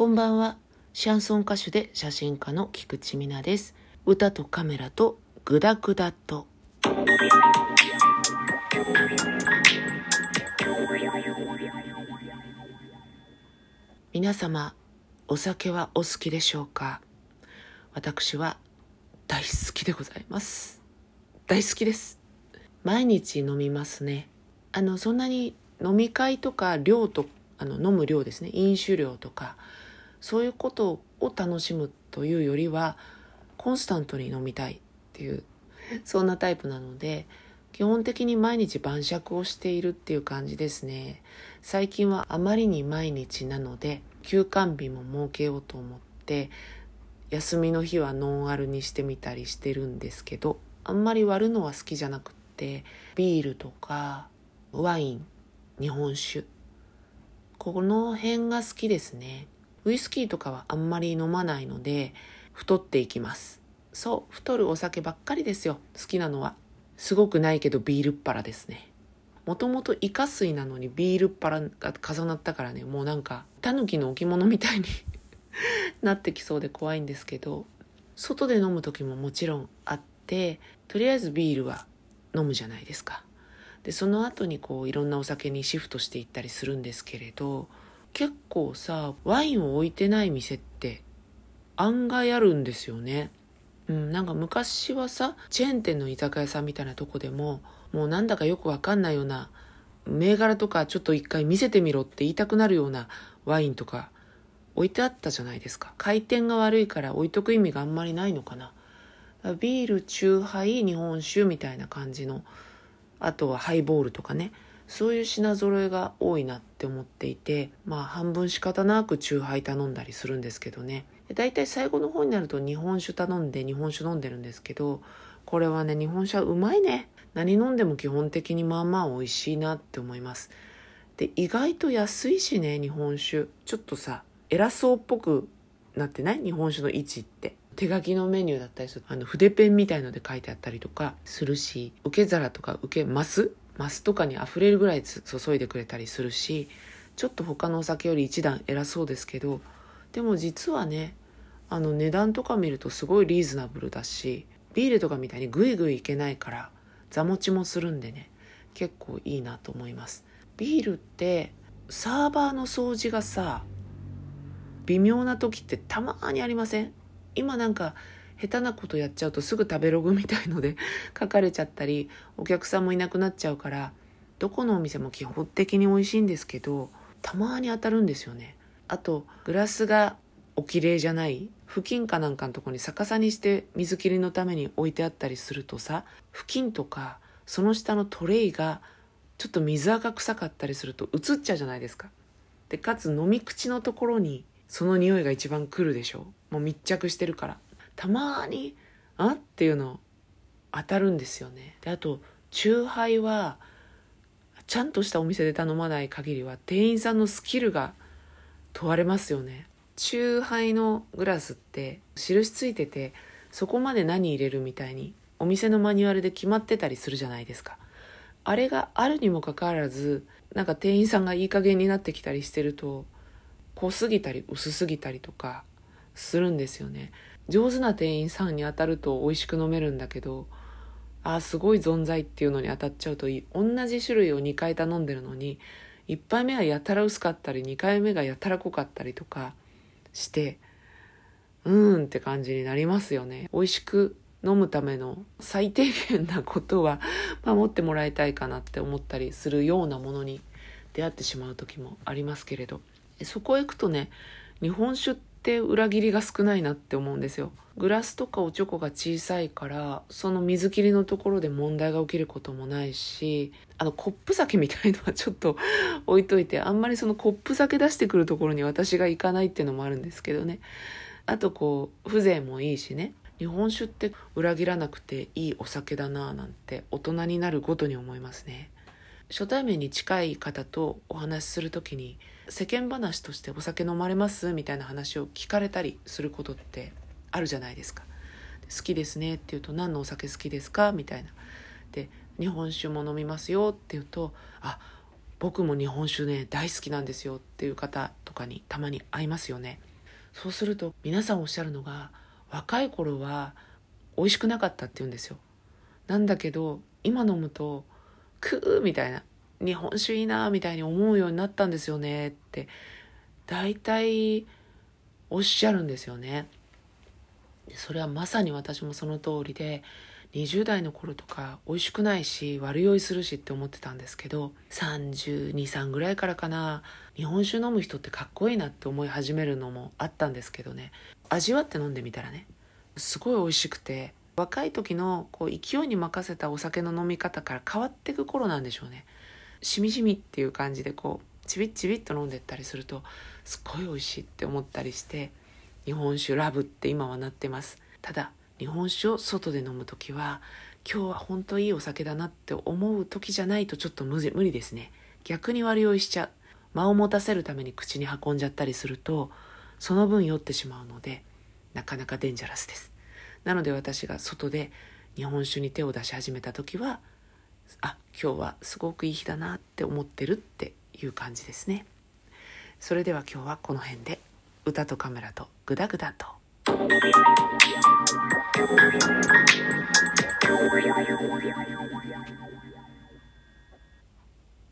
こんばんは。シャンソン歌手で写真家の菊池美奈です。歌とカメラとグダグダと。皆様、お酒はお好きでしょうか？私は大好きでございます。大好きです。毎日飲みますね。あの、そんなに飲み会とか量と、あの、飲む量ですね。飲酒量とか、そういうことを楽しむというよりは、コンスタントに飲みたいっていう、そんなタイプなので、基本的に毎日晩酌をしているっていう感じですね。最近はあまりに毎日なので、休館日も設けようと思って、休みの日はノンアルにしてみたりしてるんですけど、あんまり割るのは好きじゃなくって、ビールとかワイン、日本酒、この辺が好きですね。ウイスキーとかはあんまり飲まないので、太っていきます。そう、太るお酒ばっかりですよ。好きなのは。すごくないけどビールっ腹ですね。もともとイカ水なのにビールっ腹が重なったからね、もうなんか、タヌキの置物みたいに なってきそうで怖いんですけど、外で飲む時ももちろんあって、とりあえずビールは飲むじゃないですか。で、その後にこういろんなお酒にシフトしていったりするんですけれど、結構さ、ワインを置いてない店って案外あるんですよね。うん、なんか昔はさ、チェーン店の居酒屋さんみたいなとこでも、もうなんだかよくわかんないような、銘柄とかちょっと一回見せてみろって言いたくなるようなワインとか置いてあったじゃないですか。回転が悪いから置いとく意味があんまりないのかな。ビール、チューハイ、日本酒みたいな感じの、あとはハイボールとかね、そういう品揃えが多いなって思っていて、まあ半分仕方なくチューハイ頼んだりするんですけどね。だいたい最後の方になると日本酒頼んで日本酒飲んでるんですけど、これはね、日本酒はうまいね。何飲んでも基本的にまあまあ美味しいなって思います。で、意外と安いしね、日本酒。ちょっとさ、偉そうっぽくなってない？日本酒の位置って。手書きのメニューだったりするあの筆ペンみたいので書いてあったりとかするし受け皿とか受けマスマスとかに溢れるぐらい注いでくれたりするしちょっと他のお酒より一段偉そうですけどでも実はねあの値段とか見るとすごいリーズナブルだしビールとかみたいにグイグイいけないから座持ちもするんでね結構いいなと思います。ビールってサーバーの掃除がさ微妙な時ってたまにありません？今なんか下手なことやっちゃうとすぐ食べログみたいので 書かれちゃったりお客さんもいなくなっちゃうからどこのお店も基本的に美味しいんですけどたまに当たるんですよね。あとグラスがお綺麗じゃない布巾かなんかのとこに逆さにして水切りのために置いてあったりするとさ布巾とかその下のトレイがちょっと水垢臭かったりすると映っちゃうじゃないですか。でかつ飲み口のところにその匂いが一番来るでしょ。もう密着してるから。たまにあ？っていうの当たるんですよね。であとチューハイはちゃんとしたお店で頼まない限りは店員さんのスキルが問われますよね。チューハイのグラスって印ついててそこまで何入れるみたいにお店のマニュアルで決まってたりするじゃないですか。あれがあるにもかかわらずなんか店員さんがいい加減になってきたりしてると濃すぎたり薄すぎたりとかするんですよね。上手な店員さんに当たると美味しく飲めるんだけどあーすごい存在っていうのに当たっちゃうといい同じ種類を2回頼んでるのに1杯目はやたら薄かったり2回目がやたら濃かったりとかしてうーんって感じになりますよね。美味しく飲むための最低限なことは 守ってもらいたいかなって思ったりするようなものに出会ってしまう時もありますけれど。そこへ行くとね日本酒って裏切りが少ないなって思うんですよ。グラスとかおちょこが小さいからその水切りのところで問題が起きることもないしあのコップ酒みたいのはちょっと置いといてあんまりそのコップ酒出してくるところに私が行かないっていうのもあるんですけどね。あとこう風情もいいしね。日本酒って裏切らなくていいお酒だなぁなんて大人になるごとに思いますね。初対面に近い方とお話しする時に世間話としてお酒飲まれますみたいな話を聞かれたりすることってあるじゃないですか。好きですねって言うと何のお酒好きですかみたいな。で日本酒も飲みますよって言うとあ僕も日本酒ね大好きなんですよっていう方とかにたまに会いますよね。そうすると皆さんおっしゃるのが若い頃は美味しくなかったって言うんですよ。なんだけど今飲むとクーみたいな。日本酒いいなみたいに思うようになったんですよね。って大体おっしゃるんですよね。それはまさに私もその通りで20代の頃とか美味しくないし悪酔いするしって思ってたんですけど323ぐらいからかな。日本酒飲む人ってかっこいいなって思い始めるのもあったんですけどね。味わって飲んでみたらねすごい美味しくて若い時のこう勢いに任せたお酒の飲み方から変わっていく頃なんでしょうね。しみじみっていう感じでこうちびっちびっと飲んでったりするとすっごい美味しいって思ったりして日本酒ラブって今はなってます。ただ日本酒を外で飲む時は今日は本当いいお酒だなって思う時じゃないとちょっと無理ですね。逆に割り酔いしちゃう。間を持たせるために口に運んじゃったりするとその分酔ってしまうのでなかなかデンジャラスです。なので私が外で日本酒に手を出し始めた時はあ今日はすごくいい日だなって思ってるっていう感じですねそれでは今日はこの辺で歌とカメラとグダグダと Thank you.